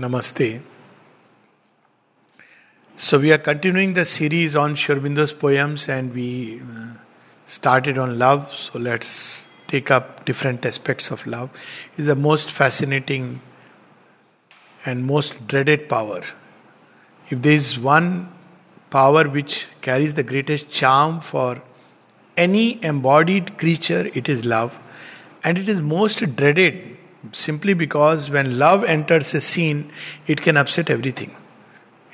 Namaste. So, we are continuing the series on Sri poems and we uh, started on love. So, let's take up different aspects of love. It's the most fascinating and most dreaded power. If there is one power which carries the greatest charm for any embodied creature, it is love. And it is most dreaded simply because when love enters a scene, it can upset everything.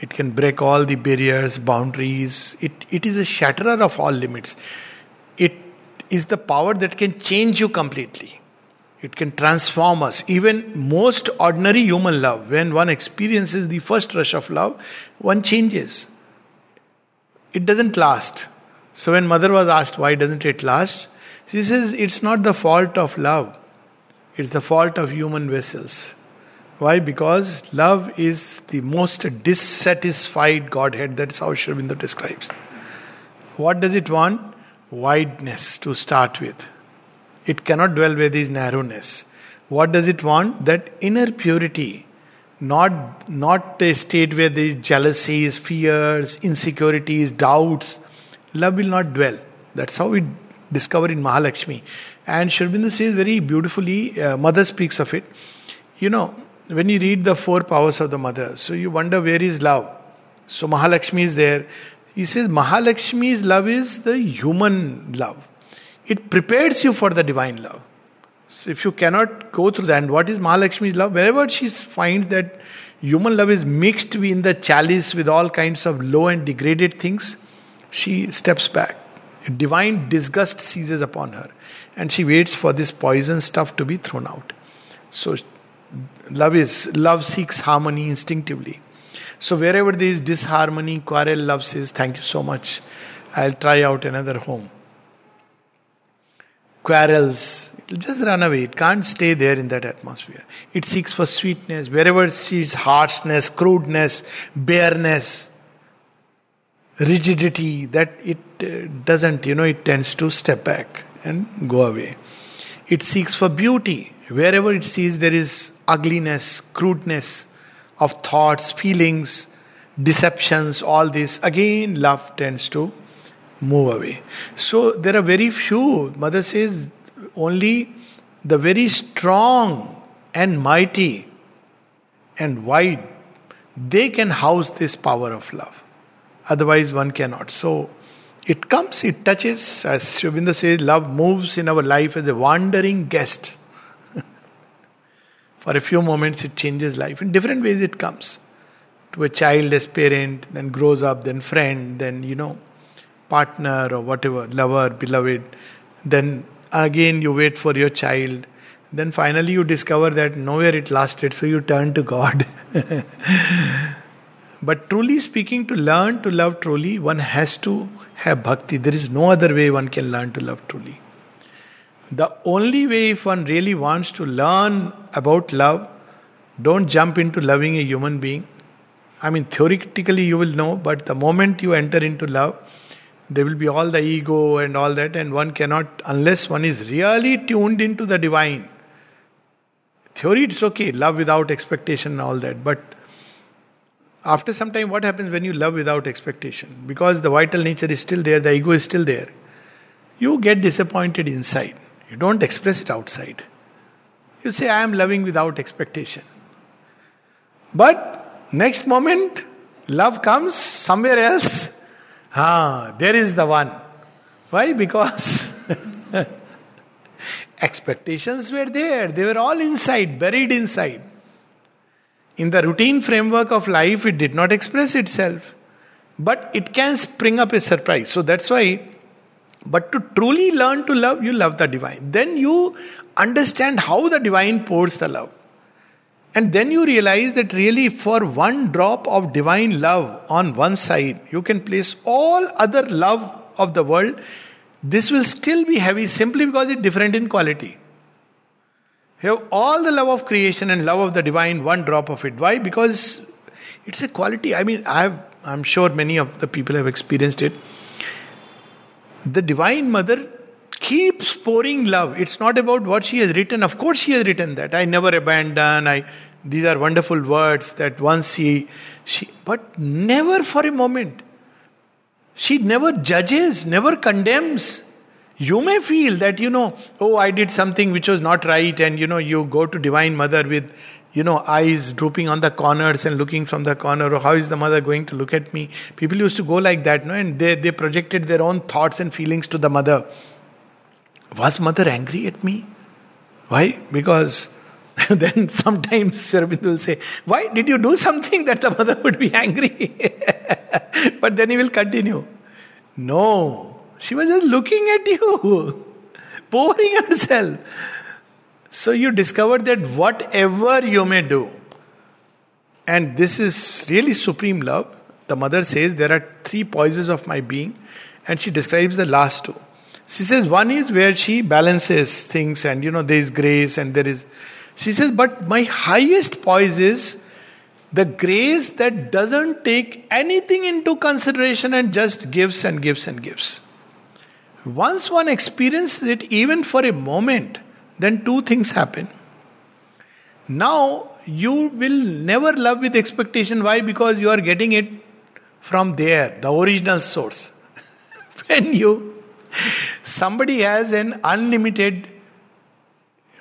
It can break all the barriers, boundaries. It, it is a shatterer of all limits. It is the power that can change you completely. It can transform us. Even most ordinary human love, when one experiences the first rush of love, one changes. It doesn't last. So when mother was asked why doesn't it last, she says it's not the fault of love. It's the fault of human vessels. Why? Because love is the most dissatisfied Godhead. That's how Sri describes. What does it want? Wideness to start with. It cannot dwell where there is narrowness. What does it want? That inner purity. Not, not a state where there is jealousies, fears, insecurities, doubts. Love will not dwell. That's how we discover in Mahalakshmi. And Aurobindo says very beautifully, uh, Mother speaks of it. You know, when you read the four powers of the mother, so you wonder where is love. So Mahalakshmi is there. He says Mahalakshmi's love is the human love. It prepares you for the divine love. So if you cannot go through that, and what is Mahalakshmi's love? Wherever she finds that human love is mixed in the chalice with all kinds of low and degraded things, she steps back. Divine disgust seizes upon her, and she waits for this poison stuff to be thrown out. So love is love seeks harmony instinctively. So wherever there is disharmony quarrel love says thank you so much. I'll try out another home. Quarrels it'll just run away. It can't stay there in that atmosphere. It seeks for sweetness. Wherever it sees harshness crudeness bareness rigidity that it uh, doesn't you know it tends to step back and go away it seeks for beauty wherever it sees there is ugliness, crudeness of thoughts, feelings, deceptions, all this, again love tends to move away. So there are very few, Mother says, only the very strong and mighty and wide, they can house this power of love. Otherwise, one cannot. So it comes, it touches, as Sri says, love moves in our life as a wandering guest for a few moments, it changes life. In different ways, it comes. To a child as parent, then grows up, then friend, then, you know, partner or whatever, lover, beloved. Then again, you wait for your child. Then finally, you discover that nowhere it lasted, so you turn to God. but truly speaking, to learn to love truly, one has to have bhakti. There is no other way one can learn to love truly. The only way, if one really wants to learn about love, don't jump into loving a human being. I mean, theoretically, you will know, but the moment you enter into love, there will be all the ego and all that, and one cannot, unless one is really tuned into the divine. Theory, it's okay, love without expectation and all that, but after some time, what happens when you love without expectation? Because the vital nature is still there, the ego is still there. You get disappointed inside. You don't express it outside. You say, I am loving without expectation. But next moment, love comes somewhere else. Ah, there is the one. Why? Because expectations were there, they were all inside, buried inside. In the routine framework of life, it did not express itself. But it can spring up a surprise. So that's why but to truly learn to love, you love the divine. Then you understand how the divine pours the love. And then you realize that really, for one drop of divine love on one side, you can place all other love of the world. This will still be heavy simply because it's different in quality. Have all the love of creation and love of the divine, one drop of it. Why? Because it's a quality. I mean, I have, I'm sure many of the people have experienced it the Divine Mother keeps pouring love. It's not about what she has written. Of course, she has written that. I never abandon. I. these are wonderful words that once she, she, but never for a moment. She never judges, never condemns. You may feel that, you know, oh, I did something which was not right, and you know, you go to Divine Mother with, you know, eyes drooping on the corners and looking from the corner, or how is the mother going to look at me? People used to go like that, no? And they, they projected their own thoughts and feelings to the mother. Was mother angry at me? Why? Because then sometimes Sri Aurobindo will say, Why did you do something that the mother would be angry? but then he will continue. No, she was just looking at you, pouring herself. So you discover that whatever you may do, and this is really supreme love. The mother says there are three poises of my being, and she describes the last two. She says one is where she balances things, and you know, there is grace and there is she says, but my highest poise is the grace that doesn't take anything into consideration and just gives and gives and gives. Once one experiences it, even for a moment, then two things happen. Now, you will never love with expectation. Why? Because you are getting it from there, the original source. when you, somebody has an unlimited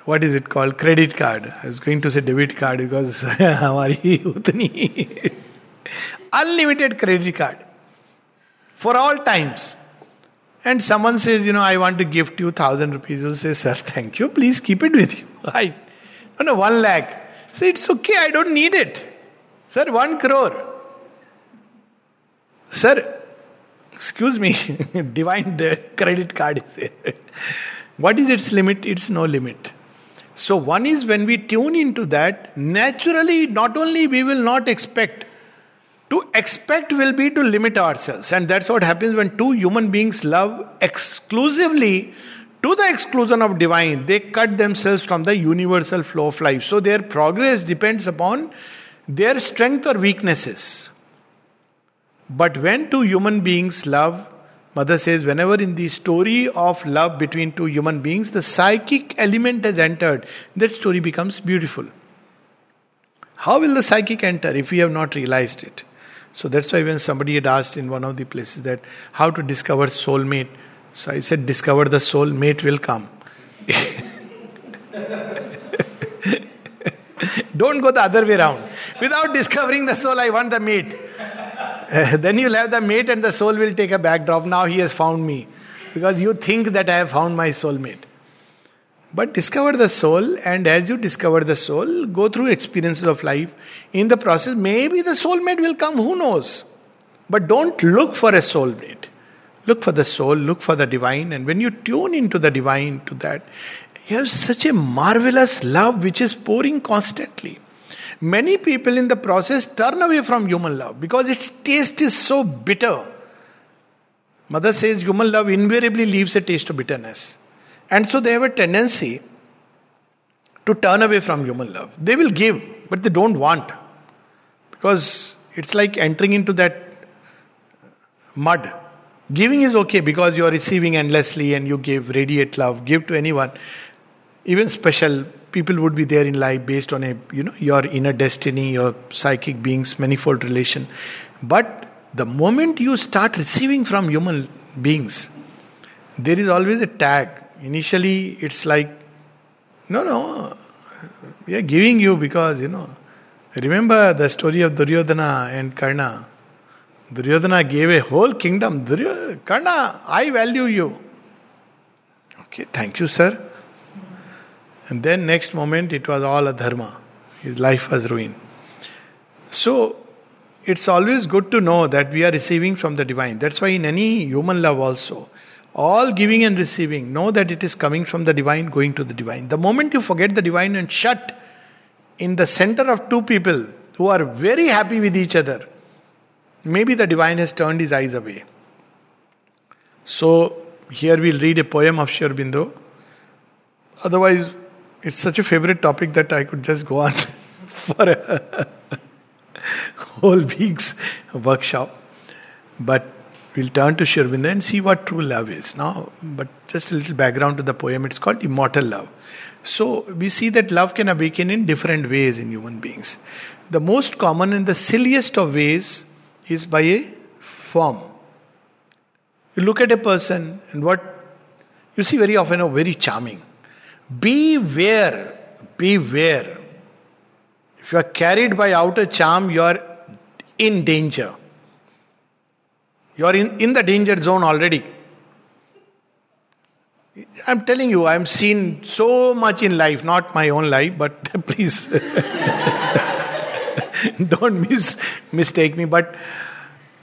what is it called credit card i was going to say debit card because हमारी उतनी unlimited credit card for all times and someone says you know i want to gift you thousand rupees. You'll say sir thank you. Please keep it with you. I no no one lakh. Say it's okay. I don't need it. Sir one crore. Sir excuse me. Divine credit card is what is its limit? It's no limit. So, one is when we tune into that, naturally, not only we will not expect, to expect will be to limit ourselves. And that's what happens when two human beings love exclusively to the exclusion of divine. They cut themselves from the universal flow of life. So, their progress depends upon their strength or weaknesses. But when two human beings love, Mother says, whenever in the story of love between two human beings, the psychic element has entered, that story becomes beautiful. How will the psychic enter if we have not realized it? So that's why when somebody had asked in one of the places that how to discover soulmate, so I said, discover the soul, mate will come. Don't go the other way around. Without discovering the soul, I want the mate. then you'll have the mate and the soul will take a backdrop. Now he has found me. Because you think that I have found my soulmate. But discover the soul, and as you discover the soul, go through experiences of life. In the process, maybe the soulmate will come, who knows? But don't look for a soulmate. Look for the soul, look for the divine, and when you tune into the divine, to that, you have such a marvelous love which is pouring constantly. Many people in the process turn away from human love because its taste is so bitter. Mother says human love invariably leaves a taste of bitterness. And so they have a tendency to turn away from human love. They will give, but they don't want. Because it's like entering into that mud. Giving is okay because you are receiving endlessly and you give, radiate love, give to anyone. Even special people would be there in life based on a you know your inner destiny your psychic beings manifold relation but the moment you start receiving from human beings there is always a tag initially it's like no no we are giving you because you know remember the story of duryodhana and karna duryodhana gave a whole kingdom Duryodhana, karna i value you okay thank you sir and then next moment it was all a dharma. His life was ruined. So it's always good to know that we are receiving from the divine. That's why in any human love also, all giving and receiving, know that it is coming from the divine, going to the divine. The moment you forget the divine and shut in the center of two people who are very happy with each other, maybe the divine has turned his eyes away. So here we'll read a poem of Sri Aurobindo. Otherwise, it's such a favorite topic that I could just go on for a whole week's workshop. But We'll turn to Sri Aurobindo and see what true love is. Now, but just a little background to the poem. It's called Immortal Love. So we see that love can awaken in different ways in human beings. The most common and the silliest of ways is by a form. You look at a person and what you see very often are very charming. Beware, beware. If you are carried by outer charm, you are in danger. You are in, in the danger zone already. I'm telling you, I'm seen so much in life, not my own life, but please don't mis- mistake me. But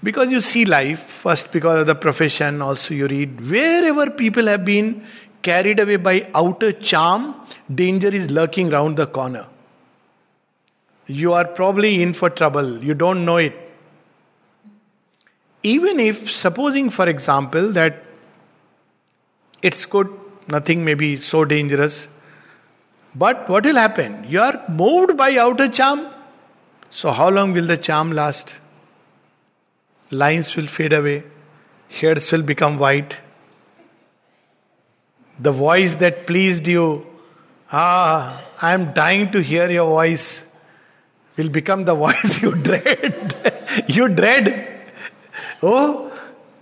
because you see life, first because of the profession, also you read, wherever people have been carried away by outer charm, danger is lurking round the corner. You are probably in for trouble, you don't know it even if, supposing for example, that it's good, nothing may be so dangerous, but what will happen? You are moved by outer charm. So, how long will the charm last? Lines will fade away, hairs will become white. The voice that pleased you, ah, I am dying to hear your voice, will become the voice you dread. you dread. Oh,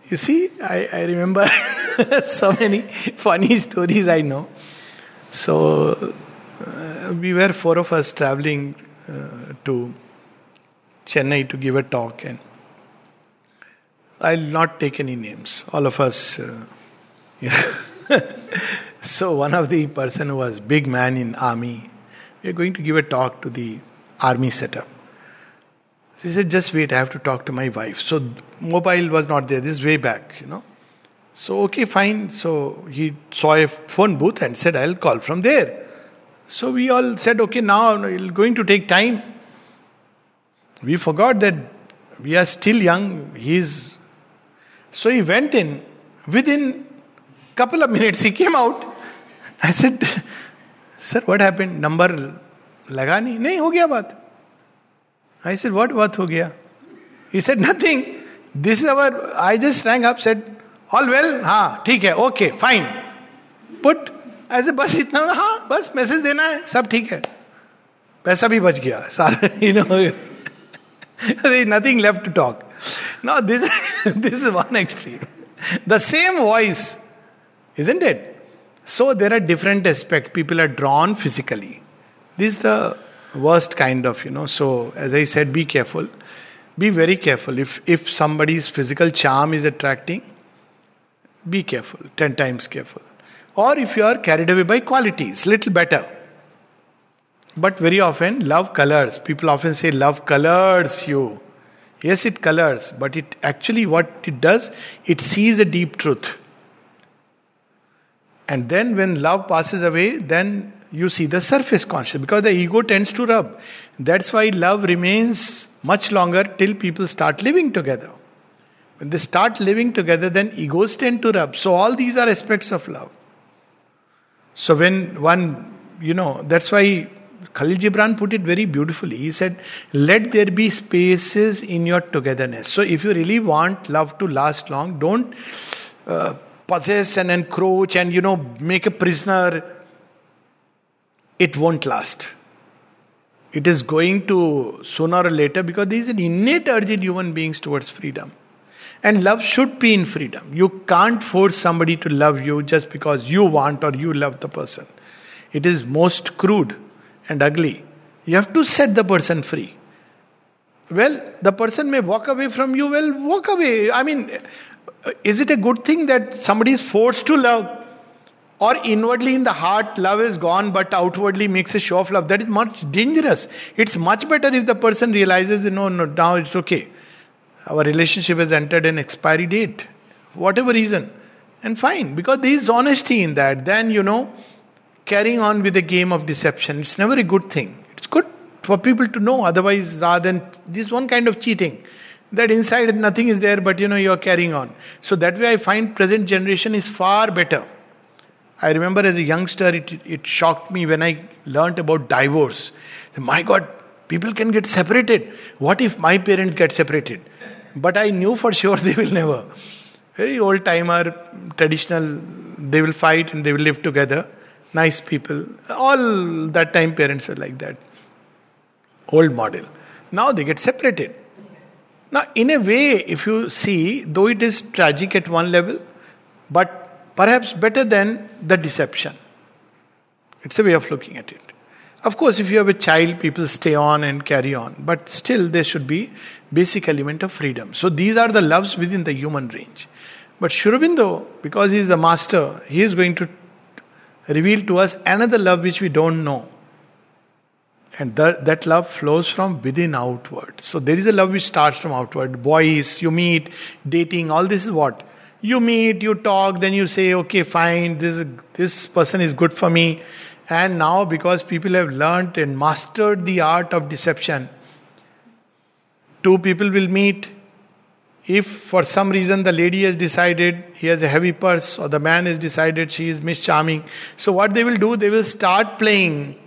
you see, I, I remember so many funny stories I know. So, uh, we were four of us traveling uh, to Chennai to give a talk, and I'll not take any names. All of us. Uh, so, one of the person who was big man in army, we are going to give a talk to the army setup. She said, just wait, I have to talk to my wife. So mobile was not there, this is way back, you know. So okay, fine. So he saw a phone booth and said, I'll call from there. So we all said, okay, now it's going to take time. We forgot that we are still young. He's so he went in. Within couple of minutes, he came out. I said, Sir, what happened? Number लगा नहीं नहीं हो गया बात I said, What what ho gaya? He said, Nothing. This is our I just rang up, said, All well? हाँ ठीक है okay fine put ऐसे बस इतना हाँ बस मैसेज देना है सब ठीक है पैसा भी बच गया सारा you know nothing left to talk. Now this this is one extreme. The same voice, isn't it? So there are different aspects. People are drawn physically. This is the worst kind of you know. So as i said be careful. Be very careful. If if somebody's physical charm is attracting be careful. 10 times careful. Or if you are carried away by qualities little better. But very often love colors. People often say love colors you. Yes it colors but it actually what it does it sees a deep truth. And then when love passes away then you see the surface consciousness because the ego tends to rub. That's why love remains much longer till people start living together. When they start living together, then egos tend to rub. So, all these are aspects of love. So, when one, you know, that's why Khalil Gibran put it very beautifully. He said, Let there be spaces in your togetherness. So, if you really want love to last long, don't uh, possess and encroach and, you know, make a prisoner it won't last. It is going to sooner or later because there is an innate urge in human beings towards freedom. And love should be in freedom. You can't force somebody to love you just because you want or you love the person. It is most crude and ugly. You have to set the person free. Well, the person may walk away from you, well, walk away. I mean, is it a good thing that somebody is forced to love? Or inwardly in the heart love is gone but outwardly makes a show of love. That is much dangerous. It's much better if the person realizes that no no now it's okay. Our relationship has entered an expiry date. Whatever reason. And fine. Because there is honesty in that. Then you know carrying on with the game of deception it's never a good thing. It's good for people to know otherwise rather than this one kind of cheating. That inside nothing is there but you know you are carrying on. So that way i find present generation is far better I remember as a youngster, it, it shocked me when I learnt about divorce. My God, people can get separated. What if my parents get separated? But I knew for sure they will never. very old timer, traditional, they will fight and they will live together. Nice people. All that time parents were like that. Old model. Now they get separated. Now, in a way, if you see, though it is tragic at one level, but perhaps better than the deception. It's a way of looking at it. Of course, if you have a child, people stay on and carry on, but still there should be basic element of freedom. So these are the loves within the human range. But Sri Aurobindo, because he is the master, he is going to reveal to us another love which we don't know. And that, that love flows from within outward. So there is a love which starts from outward. Boys, you meet, dating, all this is what? You meet, you talk, then you say, okay, fine, this, this person is good for me and now, because people have learned and mastered the art of deception, two people will meet. If for some reason the lady has decided he has a heavy purse, or the man has decided she is Miss Charming, so what they will do, they will start playing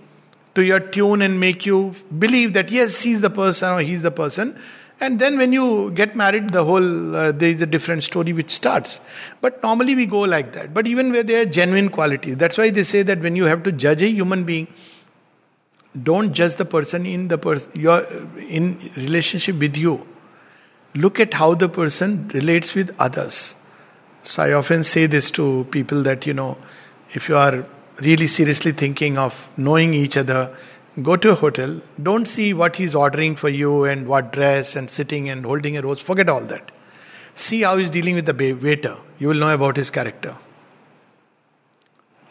to your tune and make you believe that yes, she's the person or he's the person. And then when you get married, the whole, uh, there is a different story which starts. But normally we go like that. But even where there are genuine qualities, that's why they say that when you have to judge a human being, don't judge the person in the person your in relationship with you. Look at how the person relates with others. So I often say this to people that you know, if you are really seriously thinking of knowing each other, Go to a hotel, don't see what he's ordering for you and what dress and sitting and holding a rose. Forget all that. See how he's dealing with the waiter. You will know about his character.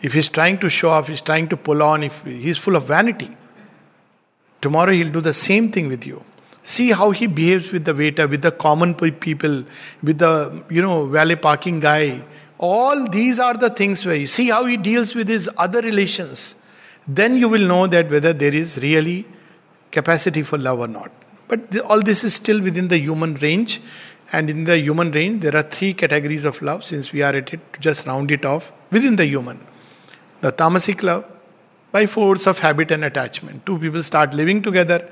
If he's trying to show off, he's trying to pull on, if he's full of vanity, tomorrow he'll do the same thing with you. See how he behaves with the waiter, with the common people, with the you know valet parking guy. All these are the things where you see how he deals with his other relations then you will know that whether there is really capacity for love or not. But all this is still within the human range, and in the human range, there are three categories of love. Since we are at it, to just round it off within the human, the tamasic love by force of habit and attachment. Two people start living together.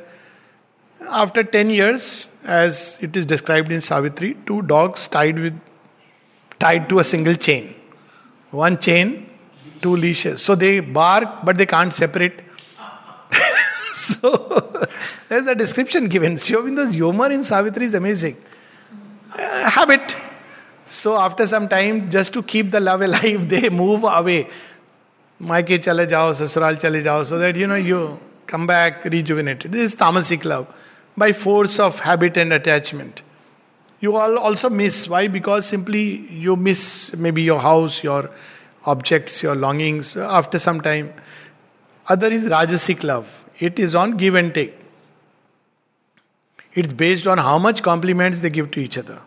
After ten years, as it is described in Savitri, two dogs tied with tied to a single chain. One chain two leashes. So they bark, but they can't separate. so there's a description given. Aurobindo's humor in Savitri is amazing. Uh, habit. So after some time, just to keep the love alive, they move away. Chale jao, sasural chale jao, so that you know you come back rejuvenated. This is tamasic love by force of habit and attachment. You all also miss. Why? Because simply you miss maybe your house, your objects, your longings after some time. Other is Rajasic love. It is on give and take. It's based on how much compliments they give to each other.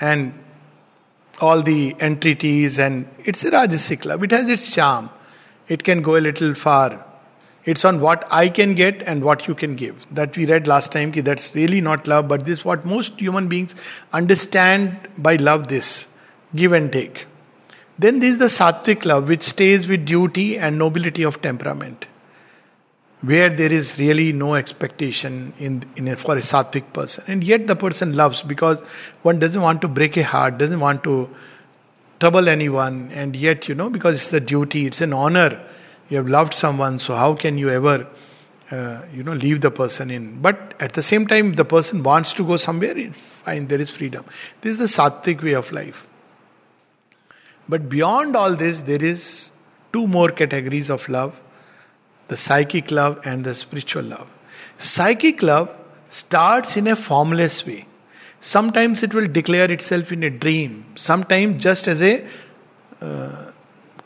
And all the entreaties, and it's a Rajasic love. It has its charm. It can go a little far. It's on what I can get and what you can give. That we read last time, ki that's really not love, but this is what most human beings understand by love this give and take. Then there is the sattvic love, which stays with duty and nobility of temperament, where there is really no expectation in, in a, for a sattvic person. And yet the person loves because one doesn't want to break a heart, doesn't want to trouble anyone, and yet, you know, because it's the duty, it's an honor. You have loved someone, so how can you ever, uh, you know, leave the person in? But at the same time, the person wants to go somewhere, fine, there is freedom. This is the sattvic way of life. But beyond all this, there is two more categories of love the psychic love and the spiritual love. Psychic love starts in a formless way. Sometimes it will declare itself in a dream, sometimes just as a uh,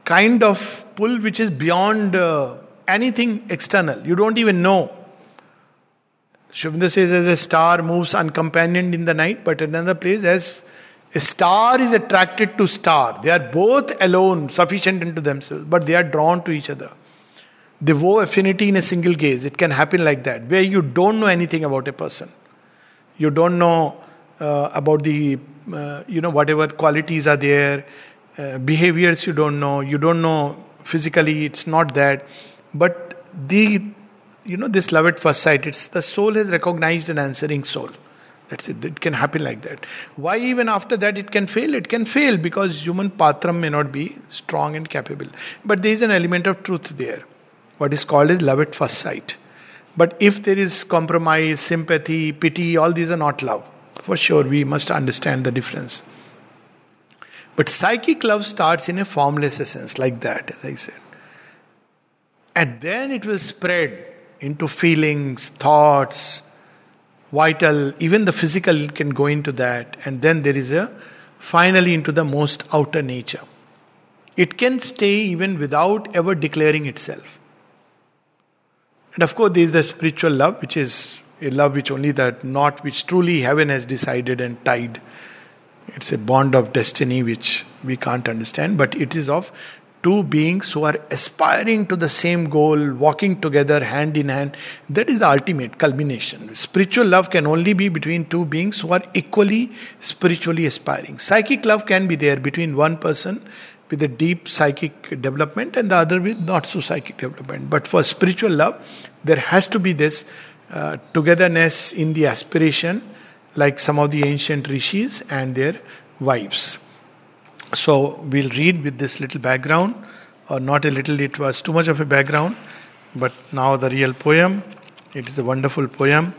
kind of pull which is beyond uh, anything external. You don't even know. Sri says, as a star moves uncompanioned in the night, but another place, as a star is attracted to star. They are both alone, sufficient unto themselves, but they are drawn to each other. They vow affinity in a single gaze. It can happen like that, where you don't know anything about a person. You don't know uh, about the, uh, you know, whatever qualities are there, uh, behaviors you don't know. You don't know physically, it's not that. But the, you know, this love at first sight, it's the soul has recognized an answering soul. That's it. It can happen like that. Why even after that it can fail? It can fail because human patram may not be strong and capable. But there is an element of truth there. What is called as love at first sight. But if there is compromise, sympathy, pity, all these are not love. For sure, we must understand the difference. But psychic love starts in a formless essence, like that, as I said. And then it will spread into feelings, thoughts, vital, even the physical can go into that. And then there is a finally into the most outer nature. It can stay even without ever declaring itself. And of course, there is the spiritual love, which is a love which only that not which truly heaven has decided and tied. It's a bond of destiny which we can't understand, but it is of two beings who are aspiring to the same goal, walking together hand in hand. That is the ultimate culmination. Spiritual love can only be between two beings who are equally spiritually aspiring. Psychic love can be there between one person with a deep psychic development and the other with not so psychic development. But for spiritual love, there has to be this uh, togetherness in the aspiration, like some of the ancient rishis and their wives. So we'll read with this little background, or not a little, it was too much of a background, but now the real poem. It is a wonderful poem.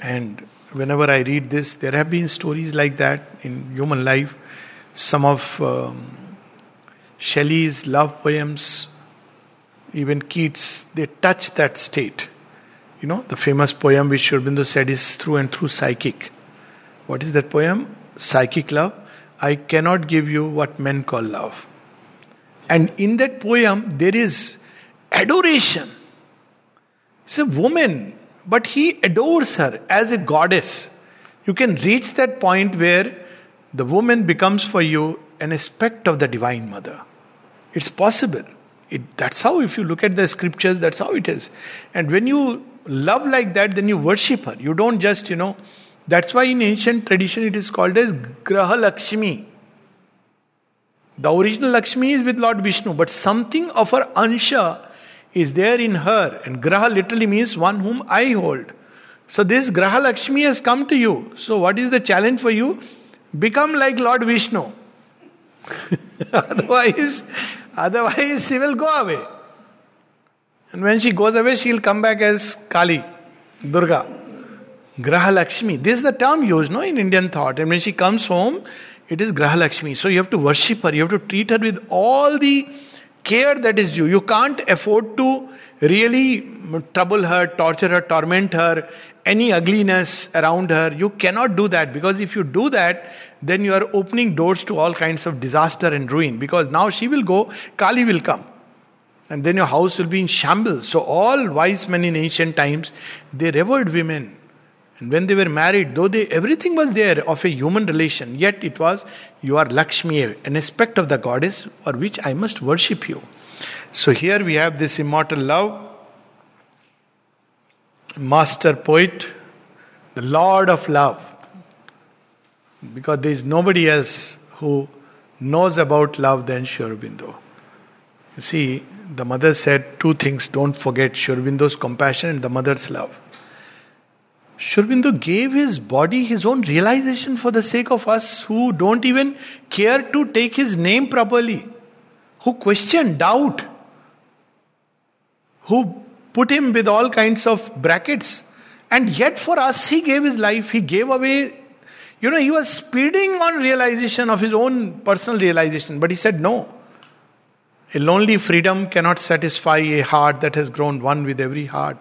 And whenever I read this, there have been stories like that in human life. Some of um, Shelley's love poems, even Keats, they touch that state. You know, the famous poem which Sri said is through and through psychic. What is that poem? Psychic love. I cannot give you what men call love. And in that poem, there is adoration. It's a woman, but he adores her as a goddess. You can reach that point where the woman becomes for you an aspect of the Divine Mother. It's possible. It, that's how, if you look at the scriptures, that's how it is. And when you love like that, then you worship her. You don't just, you know, that's why in ancient tradition it is called as Graha Lakshmi. The original Lakshmi is with Lord Vishnu, but something of her Ansha is there in her. And Graha literally means one whom I hold. So this Graha Lakshmi has come to you. So what is the challenge for you? Become like Lord Vishnu. otherwise, Otherwise, she will go away. And when she goes away, she'll come back as Kali, Durga, Graha Lakshmi. This is the term used no, in Indian thought. And when she comes home, it is Graha Lakshmi. So you have to worship her, you have to treat her with all the care that is due. You can't afford to really trouble her, torture her, torment her, any ugliness around her. You cannot do that because if you do that, then you are opening doors to all kinds of disaster and ruin because now she will go, Kali will come. And then your house will be in shambles. So, all wise men in ancient times, they revered women. And when they were married, though they everything was there of a human relation, yet it was you are Lakshmi, an aspect of the goddess for which I must worship you. So here we have this immortal love master poet, the Lord of love. Because there is nobody else who knows about love than Sri Aurobindo. You see, the mother said two things don't forget Sri Aurobindo's compassion and the mother's love. Sri Aurobindo gave his body his own realization for the sake of us who don't even care to take his name properly, who question, doubt, who put him with all kinds of brackets. And yet, for us, he gave his life, he gave away. You know, he was speeding on realization of his own personal realization, but he said no. A lonely freedom cannot satisfy a heart that has grown one with every heart.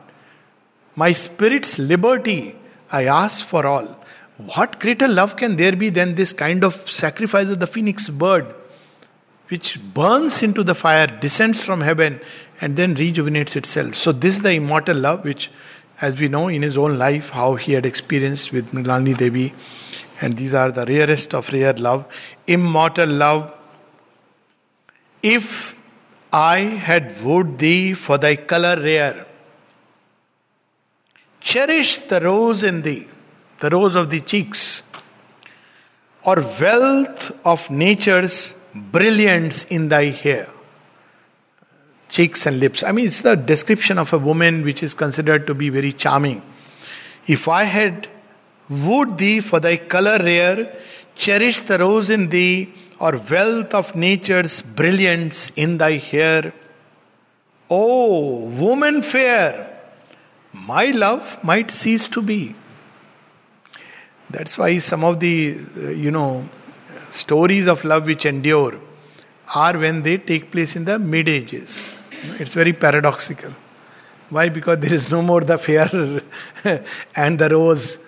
My spirit's liberty I ask for all. What greater love can there be than this kind of sacrifice of the phoenix bird, which burns into the fire, descends from heaven, and then rejuvenates itself. So, this is the immortal love, which, as we know in his own life, how he had experienced with Mrinalini Devi, and these are the rarest of rare love. Immortal love. If I had wooed thee for thy color rare, cherish the rose in thee, the rose of the cheeks, or wealth of nature's brilliance in thy hair cheeks and lips. I mean, it's the description of a woman which is considered to be very charming. If I had wooed thee for thy color rare, cherish the rose in thee, or wealth of nature's brilliance in thy hair. O woman fair, my love might cease to be. That's why some of the, uh, you know, stories of love which endure are when they take place in the mid ages. It's very paradoxical. Why? Because there is no more the fair and the rose.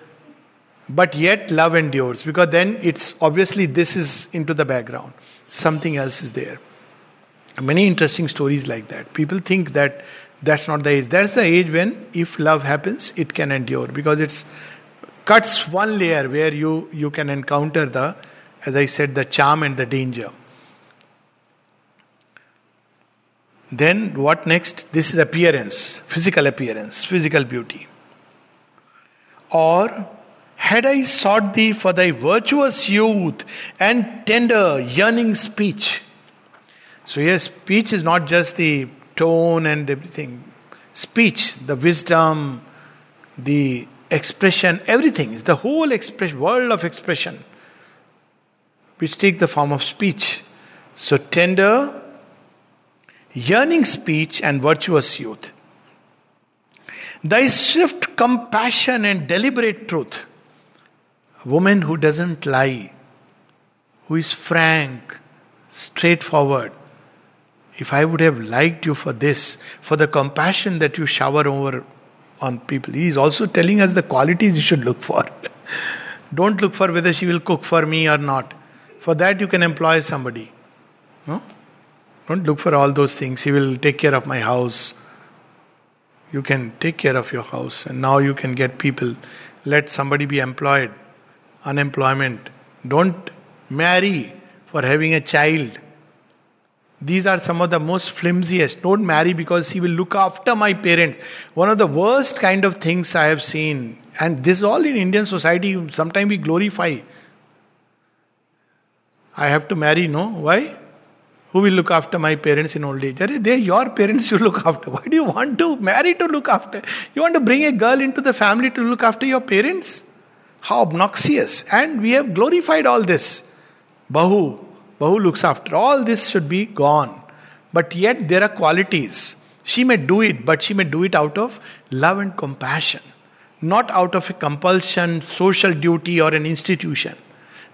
But yet love endures. Because then it's obviously this is into the background. Something else is there. Many interesting stories like that. People think that that's not the age. That's the age when, if love happens, it can endure because it's cuts one layer where you, you can encounter the, as I said, the charm and the danger. Then what next? This is appearance, physical appearance, physical beauty. Or had I sought thee for thy virtuous youth and tender, yearning speech? So, here, speech is not just the tone and everything. Speech, the wisdom, the expression, everything is the whole expression, world of expression, which take the form of speech. So, tender, yearning speech, and virtuous youth. Thy swift compassion and deliberate truth. A woman who doesn't lie, who is frank, straightforward. If I would have liked you for this, for the compassion that you shower over on people. He is also telling us the qualities you should look for. Don't look for whether she will cook for me or not. For that, you can employ somebody. No? Don't look for all those things. He will take care of my house. You can take care of your house, and now you can get people. Let somebody be employed. Unemployment. Don't marry for having a child. These are some of the most flimsiest. Don't marry because he will look after my parents. One of the worst kind of things I have seen, and this is all in Indian society, sometimes we glorify. I have to marry, no? Why? Who will look after my parents in old age? They're your parents you look after. Why do you want to marry to look after? You want to bring a girl into the family to look after your parents? How obnoxious. And we have glorified all this. Bahu, Bahu looks after. All this should be gone. But yet there are qualities. She may do it, but she may do it out of love and compassion. Not out of a compulsion, social duty, or an institution.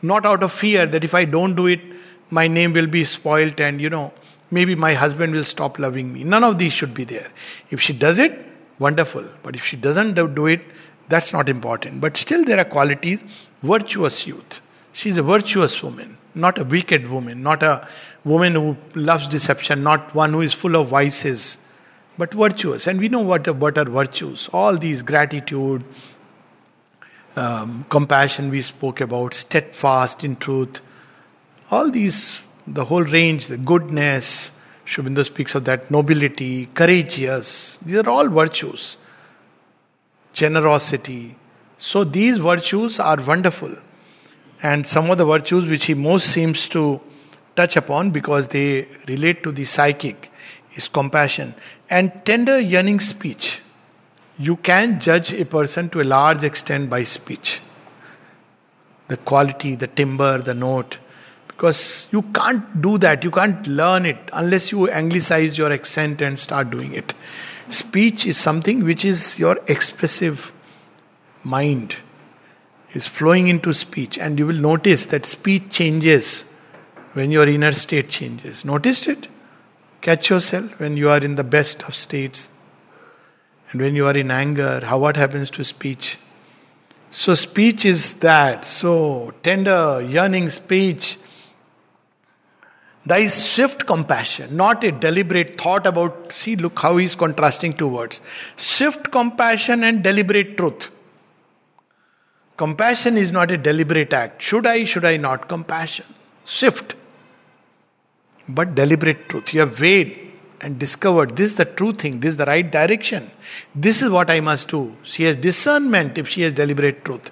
Not out of fear that if I don't do it, my name will be spoilt and, you know, maybe my husband will stop loving me. None of these should be there. If she does it, wonderful. But if she doesn't do it, that's not important. But still, there are qualities. Virtuous youth. She's a virtuous woman not a wicked woman, not a woman who loves deception, not one who is full of vices, but virtuous. And we know what, what are virtues. All these gratitude, um, compassion we spoke about, steadfast in truth, all these, the whole range, the goodness, Sri Aurobindo speaks of that, nobility, courageous, these are all virtues. Generosity. So these virtues are wonderful. And some of the virtues which he most seems to touch upon because they relate to the psychic is compassion and tender yearning speech. You can judge a person to a large extent by speech. The quality, the timbre, the note. Because you can't do that, you can't learn it unless you anglicize your accent and start doing it. Speech is something which is your expressive mind is flowing into speech, and you will notice that speech changes when your inner state changes. Noticed it? Catch yourself when you are in the best of states, and when you are in anger, how what happens to speech? So, speech is that so tender, yearning speech. Thy swift compassion, not a deliberate thought about, see, look how he's contrasting two words. Swift compassion and deliberate truth. Compassion is not a deliberate act. Should I, should I not? Compassion. Shift. But deliberate truth. You have weighed and discovered this is the true thing, this is the right direction. This is what I must do. She has discernment if she has deliberate truth.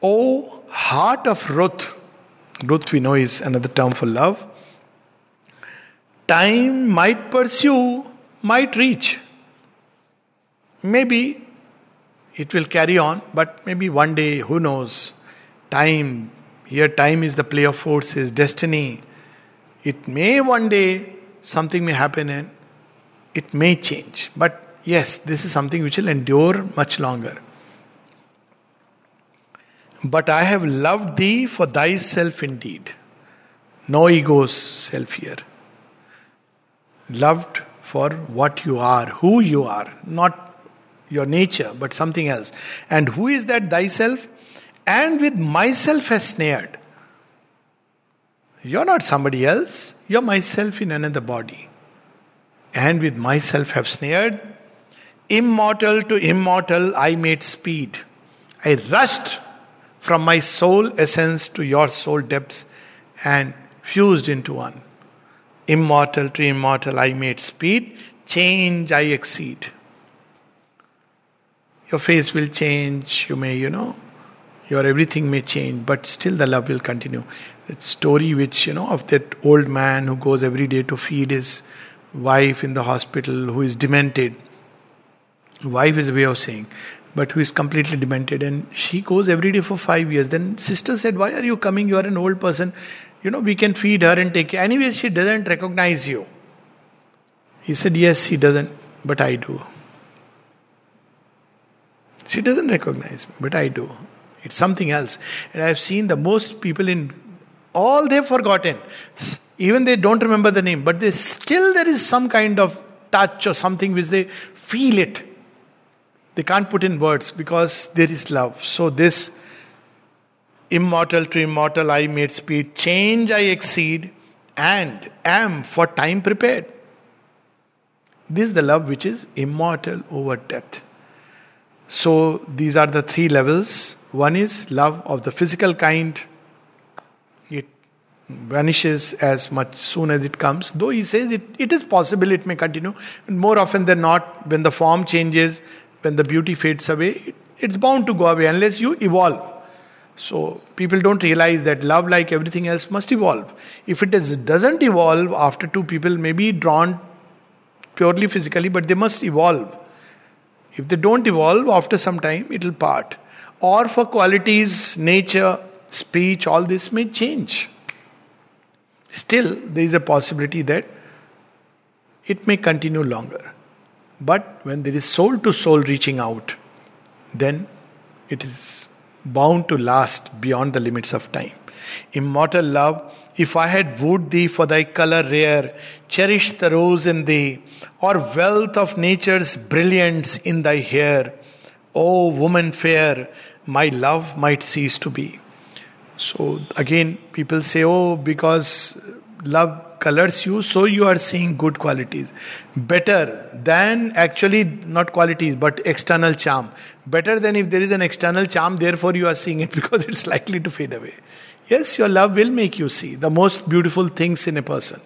O heart of Ruth, Ruth we know is another term for love. Time might pursue, might reach. Maybe it will carry on, but maybe one day, who knows? Time, here, time is the play of forces, destiny. It may one day, something may happen and it may change. But yes, this is something which will endure much longer. But I have loved thee for thyself indeed. No ego's self here. Loved for what you are, who you are, not your nature, but something else. And who is that thyself? And with myself has snared. You're not somebody else, you're myself in another body. And with myself have snared. Immortal to immortal, I made speed. I rushed from my soul essence to your soul depths and fused into one. Immortal to immortal, I made speed. Change, I exceed. Your face will change, you may, you know, your everything may change, but still the love will continue. That story which, you know, of that old man who goes every day to feed his wife in the hospital who is demented. Wife is a way of saying, but who is completely demented, and she goes every day for five years. Then sister said, Why are you coming? You are an old person. You know, we can feed her and take care. Anyway, she doesn't recognize you. He said, Yes, she doesn't, but I do. She doesn't recognize me, but I do. It's something else. And I've seen the most people in all they've forgotten. Even they don't remember the name, but they still there is some kind of touch or something which they feel it. They can't put in words because there is love. So this immortal to immortal I made speed, change I exceed, and am for time prepared. This is the love which is immortal over death. So these are the three levels. One is love of the physical kind, It vanishes as much soon as it comes. Though he says it, it is possible it may continue. And more often than not, when the form changes, when the beauty fades away, it, it's bound to go away unless you evolve. So people don't realize that love, like everything else, must evolve. If it is, doesn't evolve after two people may be drawn purely physically, but they must evolve. If they don't evolve after some time, it will part. Or for qualities, nature, speech, all this may change. Still, there is a possibility that it may continue longer. But when there is soul to soul reaching out, then it is bound to last beyond the limits of time. Immortal love, if I had wooed thee for thy color rare, cherished the rose in thee, or wealth of nature's brilliance in thy hair, O woman fair, my love might cease to be. So again, people say, oh, because love colors you, so you are seeing good qualities. Better than actually not qualities, but external charm. Better than if there is an external charm, therefore you are seeing it because it's likely to fade away. Yes, your love will make you see the most beautiful things in a person.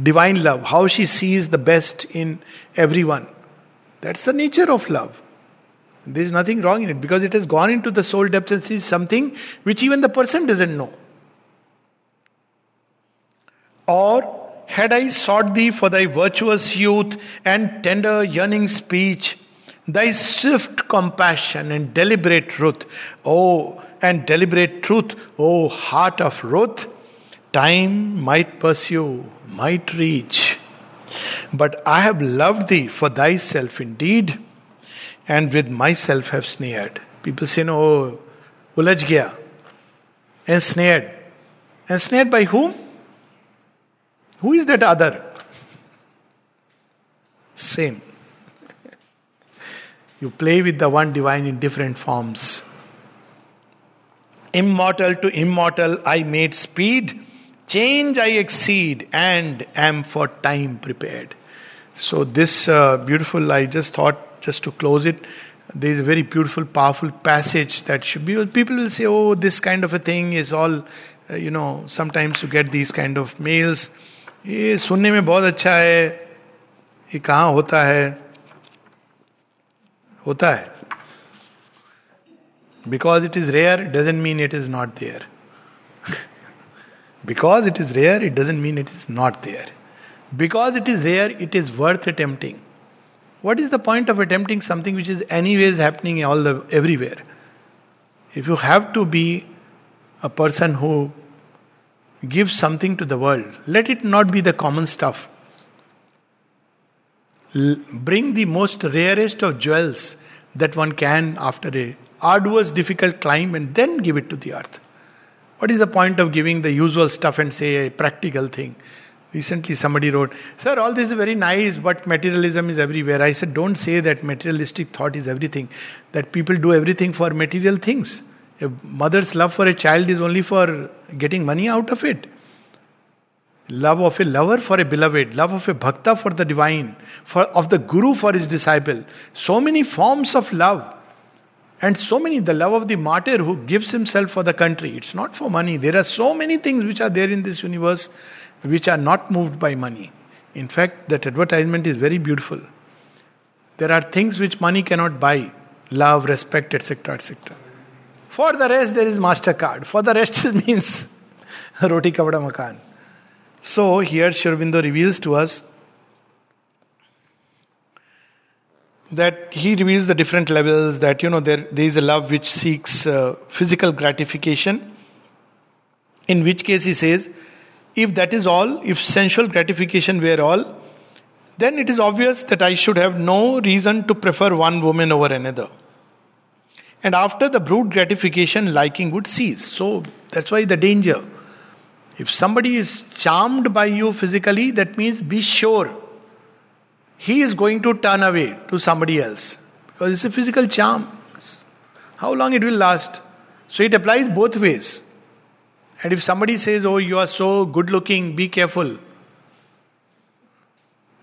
Divine love, how she sees the best in everyone. That's the nature of love. There is nothing wrong in it because it has gone into the soul depths and sees something which even the person doesn't know. Or had I sought thee for thy virtuous youth and tender yearning speech, thy swift compassion and deliberate truth, oh, and deliberate truth, O heart of Ruth, time might pursue, might reach. But I have loved thee for thyself indeed and with myself have snared. People say, no, ulaj gaya. Ensnared. Ensnared by whom? Who is that other? Same. you play with the one divine in different forms. Immortal to immortal, I made speed. Change I exceed and am for time prepared. So, this uh, beautiful, I just thought just to close it, there is a very beautiful, powerful passage that should be. People will say, "Oh, this kind of a thing is all." Uh, you know, sometimes you get these kind of mails. ये सुनने में बहुत अच्छा है ये कहाँ होता है होता है because it is rare doesn't mean it is not there. because it is rare, it doesn't mean it is not there. Because it is rare, it is worth attempting. What is the point of attempting something which is anyways happening all the everywhere? If you have to be a person who gives something to the world, let it not be the common stuff. L- bring the most rarest of jewels that one can after a arduous, difficult climb and then give it to the earth. What is the point of giving the usual stuff and say a practical thing? Recently, somebody wrote, Sir, all this is very nice, but materialism is everywhere. I said, Don't say that materialistic thought is everything, that people do everything for material things. A mother's love for a child is only for getting money out of it. Love of a lover for a beloved, love of a bhakta for the divine, for, of the guru for his disciple. So many forms of love. And so many, the love of the martyr who gives himself for the country. It's not for money. There are so many things which are there in this universe which are not moved by money. In fact, that advertisement is very beautiful. There are things which money cannot buy love, respect, etc. etc. For the rest, there is MasterCard. For the rest, it means roti kabada makan. So, here Sri Aurobindo reveals to us that he reveals the different levels that you know there, there is a love which seeks uh, physical gratification in which case he says if that is all, if sensual gratification were all, then it is obvious that I should have no reason to prefer one woman over another. And after the brute gratification, liking would cease. So that's why the danger. If somebody is charmed by you physically, that means be sure he is going to turn away to somebody else. Because it's a physical charm. How long it will last? So it applies both ways. And if somebody says, Oh, you are so good looking, be careful.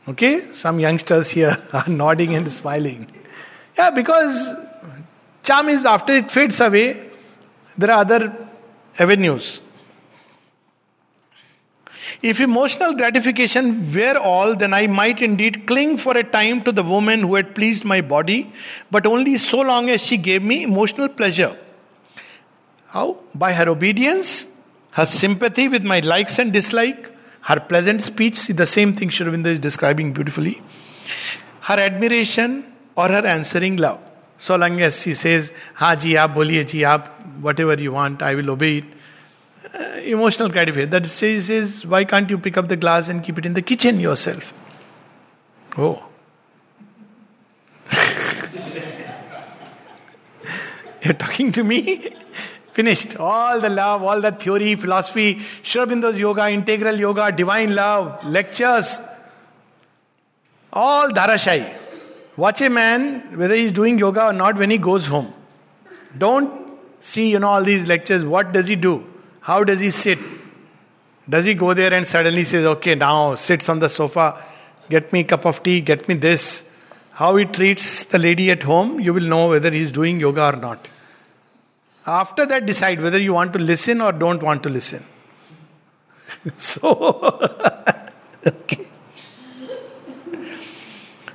Okay? Some youngsters here are nodding and smiling. Yeah, because charm is after it fades away, there are other avenues. If emotional gratification were all, then I might indeed cling for a time to the woman who had pleased my body, but only so long as she gave me emotional pleasure. How? By her obedience her sympathy with my likes and dislike, her pleasant speech, the same thing Aurobindo is describing beautifully, her admiration or her answering love. So long as she says, Ha ji, aap boliye ji, aap, whatever you want, I will obey it. Uh, emotional gratification. That says, says, why can't you pick up the glass and keep it in the kitchen yourself? Oh. You're talking to me? Finished. All the love, all the theory, philosophy, Sri Aurobindo's yoga, integral yoga, divine love, lectures, all dharashai. Watch a man, whether he's doing yoga or not, when he goes home. Don't see, you know, all these lectures. What does he do? How does he sit? Does he go there and suddenly says, okay, now sits on the sofa, get me a cup of tea, get me this? How he treats the lady at home, you will know whether he's doing yoga or not. After that, decide whether you want to listen or don't want to listen. so, okay.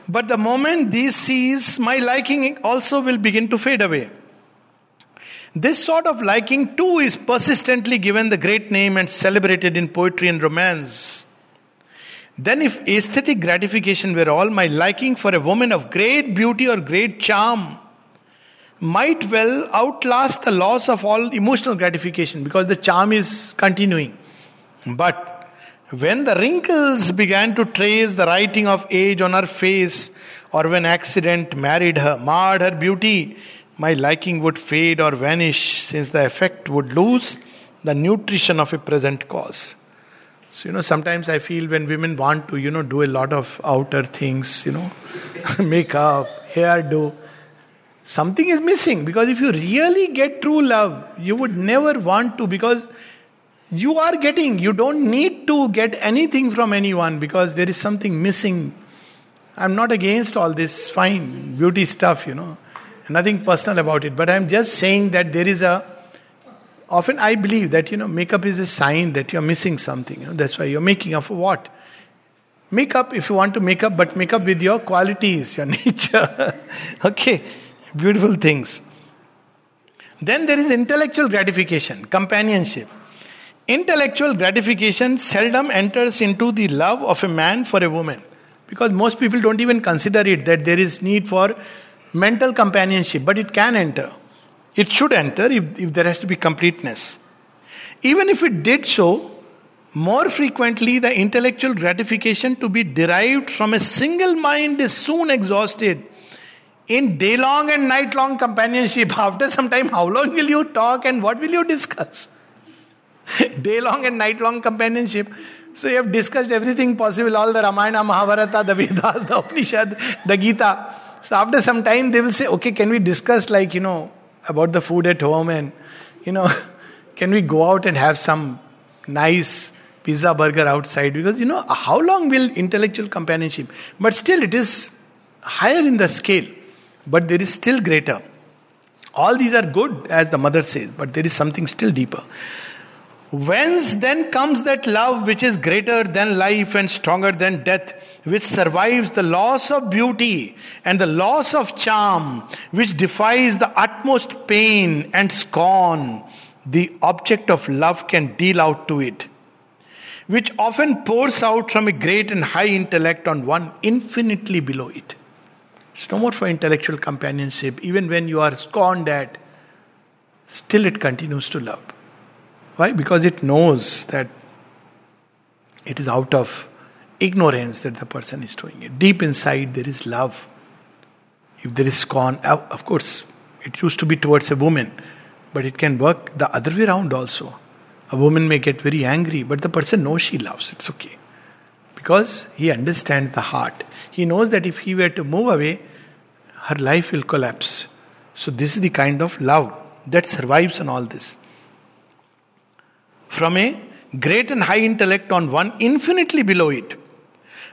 But the moment these cease, my liking also will begin to fade away. This sort of liking too is persistently given the great name and celebrated in poetry and romance. Then, if aesthetic gratification were all, my liking for a woman of great beauty or great charm might well outlast the loss of all emotional gratification because the charm is continuing. But when the wrinkles began to trace the writing of age on her face, or when accident married her, marred her beauty, my liking would fade or vanish, since the effect would lose the nutrition of a present cause. So, you know, sometimes I feel when women want to, you know, do a lot of outer things, you know, makeup, hairdo, something is missing because if you really get true love, you would never want to because you are getting, you don't need to get anything from anyone because there is something missing. I'm not against all this fine beauty stuff, you know, nothing personal about it, but I'm just saying that there is a often I believe that you know makeup is a sign that you're missing something. You know, that's why you're making up for what? Make up if you want to make up, but make up with your qualities, your nature. okay. Beautiful things. Then there is intellectual gratification, companionship. Intellectual gratification seldom enters into the love of a man for a woman Because most people don't even consider it that there is need for mental companionship, but it can enter. It should enter if, if there has to be completeness. Even if it did so, more frequently the intellectual gratification to be derived from a single mind is soon exhausted. In day long and night long companionship, after some time, how long will you talk and what will you discuss? day long and night long companionship. So you have discussed everything possible, all the Ramayana, Mahabharata, the Vedas, the Upanishad, the Gita. So after some time, they will say, okay, can we discuss like, you know, about the food at home and, you know, can we go out and have some nice pizza burger outside? Because, you know, how long will intellectual companionship? But still, it is higher in the scale, but there is still greater. All these are good, as the mother says, but there is something still deeper. Whence then comes that love which is greater than life and stronger than death, which survives the loss of beauty and the loss of charm, which defies the utmost pain and scorn the object of love can deal out to it, which often pours out from a great and high intellect on one infinitely below it. It's no more for intellectual companionship, even when you are scorned at, still it continues to love. Why? Because it knows that it is out of ignorance that the person is doing it. Deep inside, there is love. If there is scorn, uh, of course, it used to be towards a woman, but it can work the other way around also. A woman may get very angry, but the person knows she loves. It's okay. Because he understands the heart. He knows that if he were to move away, her life will collapse. So, this is the kind of love that survives on all this from a great and high intellect on one infinitely below it.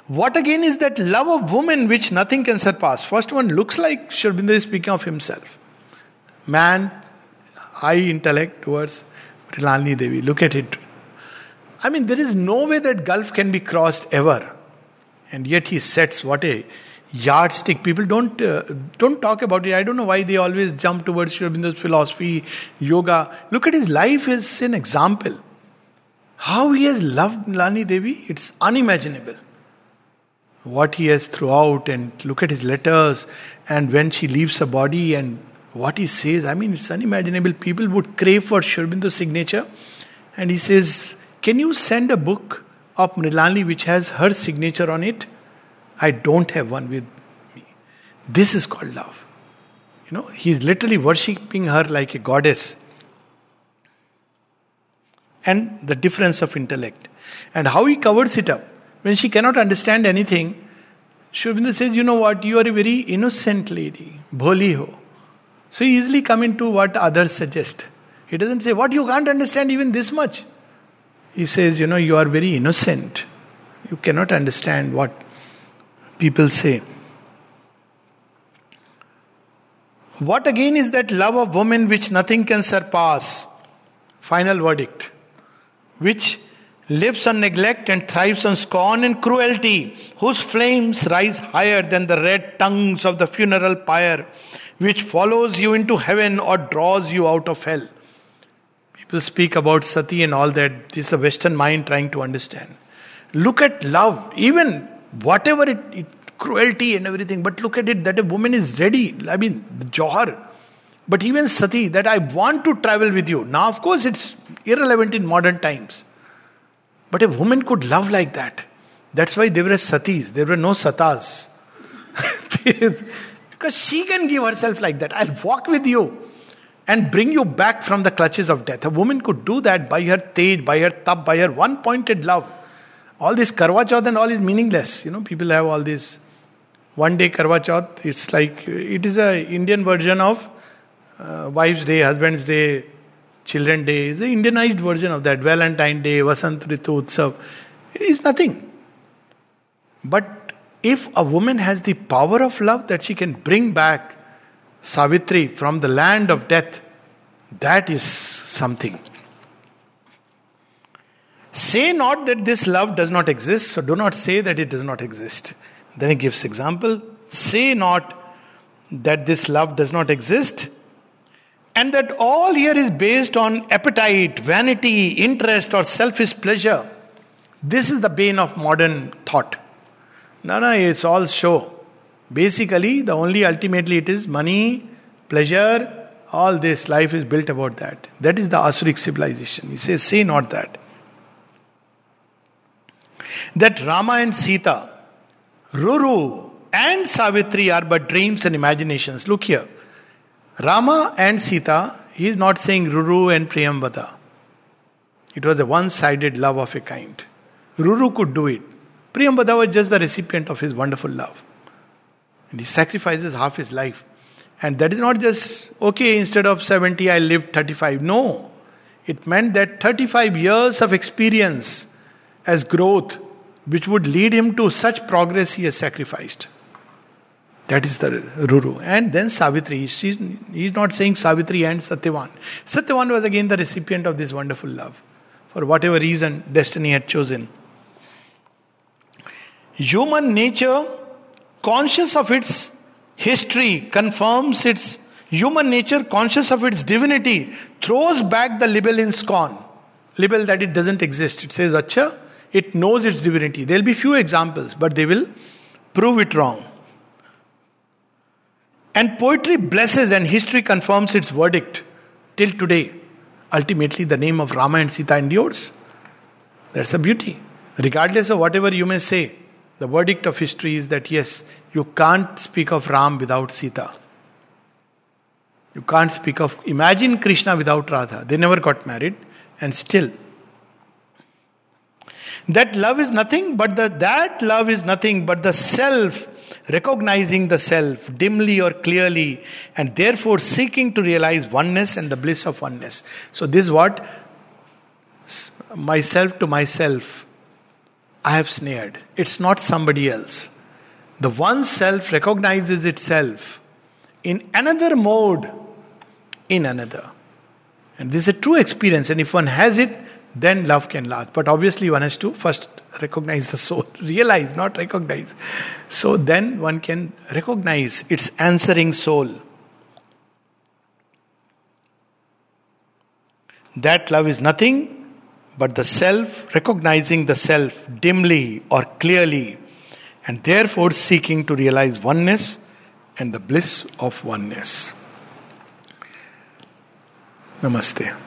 What again is that love of woman which nothing can surpass? First one looks like Sri Aurobindo is speaking of himself. Man, high intellect towards Mrinalini Devi. Look at it. I mean, there is no way that gulf can be crossed ever. And yet he sets what a yardstick. People don't uh, don't talk about it. I don't know why they always jump towards Sri Aurobindo's philosophy, yoga. Look at his life as an example. How he has loved Lani Devi, it's unimaginable. What he has throughout, and look at his letters, and when she leaves her body, and what he says, I mean, it's unimaginable. People would crave for Sri signature, and he says, Can you send a book of Mrinalini which has her signature on it? I don't have one with me. This is called love. You know, he's literally worshipping her like a goddess and the difference of intellect. And how he covers it up. When she cannot understand anything, Sri Aurobindo says, You know what? You are a very innocent lady. Bholi ho. So he easily come into what others suggest. He doesn't say, What? You can't understand even this much. He says, You know, you are very innocent. You cannot understand what people say. What again is that love of woman which nothing can surpass? Final verdict which lives on neglect and thrives on scorn and cruelty, whose flames rise higher than the red tongues of the funeral pyre, which follows you into heaven or draws you out of hell. People speak about sati and all that. This is a Western mind trying to understand. Look at love, even whatever it, it cruelty and everything, but look at it that a woman is ready. I mean, Johar. But even sati, that I want to travel with you. Now, of course, it's irrelevant in modern times. But a woman could love like that. That's why there were satis, there were no satas. because she can give herself like that. I'll walk with you and bring you back from the clutches of death. A woman could do that by her tej, by her tab, by her one pointed love. All this Karwa Chauth and all is meaningless. You know, people have all this one day Karwa Chauth. It's like, it is a Indian version of uh, Wife's Day, Husband's Day, Children Day is the Indianized version of that. Valentine Day, Vasant Ritu Utsav is nothing. But if a woman has the power of love that she can bring back Savitri from the land of death, that is something. Say not that this love does not exist, so do not say that it does not exist. Then he gives example. Say not that this love does not exist, and that all here is based on appetite, vanity, interest, or selfish pleasure. This is the bane of modern thought. No, no, it's all show. Basically, the only ultimately it is money, pleasure, all this life is built about that. That is the Asuric civilization. He says, say not that. That Rama and Sita, Ruru and Savitri are but dreams and imaginations. Look here. Rama and Sita, he is not saying Ruru and Priyambada. It was a one sided love of a kind. Ruru could do it. Priyambada was just the recipient of his wonderful love. And he sacrifices half his life. And that is not just, okay, instead of 70, I lived 35. No. It meant that 35 years of experience as growth, which would lead him to such progress, he has sacrificed. That is the Ruru. And then Savitri. She's, he's not saying Savitri and Satyavan. Satyavan was again the recipient of this wonderful love. For whatever reason, destiny had chosen. Human nature, conscious of its history, confirms its human nature, conscious of its divinity, throws back the libel in scorn. Libel that it doesn't exist. It says, Acha, it knows its divinity. There'll be few examples, but they will prove it wrong. And poetry blesses and history confirms its verdict till today. Ultimately, the name of Rama and Sita endures. That's the beauty. Regardless of whatever you may say, the verdict of history is that yes, you can't speak of Ram without Sita. You can't speak of. Imagine Krishna without Radha. They never got married, and still. That love is nothing but the that love is nothing but the self recognizing the self dimly or clearly, and therefore seeking to realize oneness and the bliss of oneness. So, this is what myself to myself I have snared. It's not somebody else. The one self recognizes itself in another mode, in another. And this is a true experience, and if one has it, then love can last. But obviously, one has to first recognize the soul, realize, not recognize. So then one can recognize its answering soul. That love is nothing but the self recognizing the self dimly or clearly, and therefore seeking to realize oneness and the bliss of oneness. Namaste.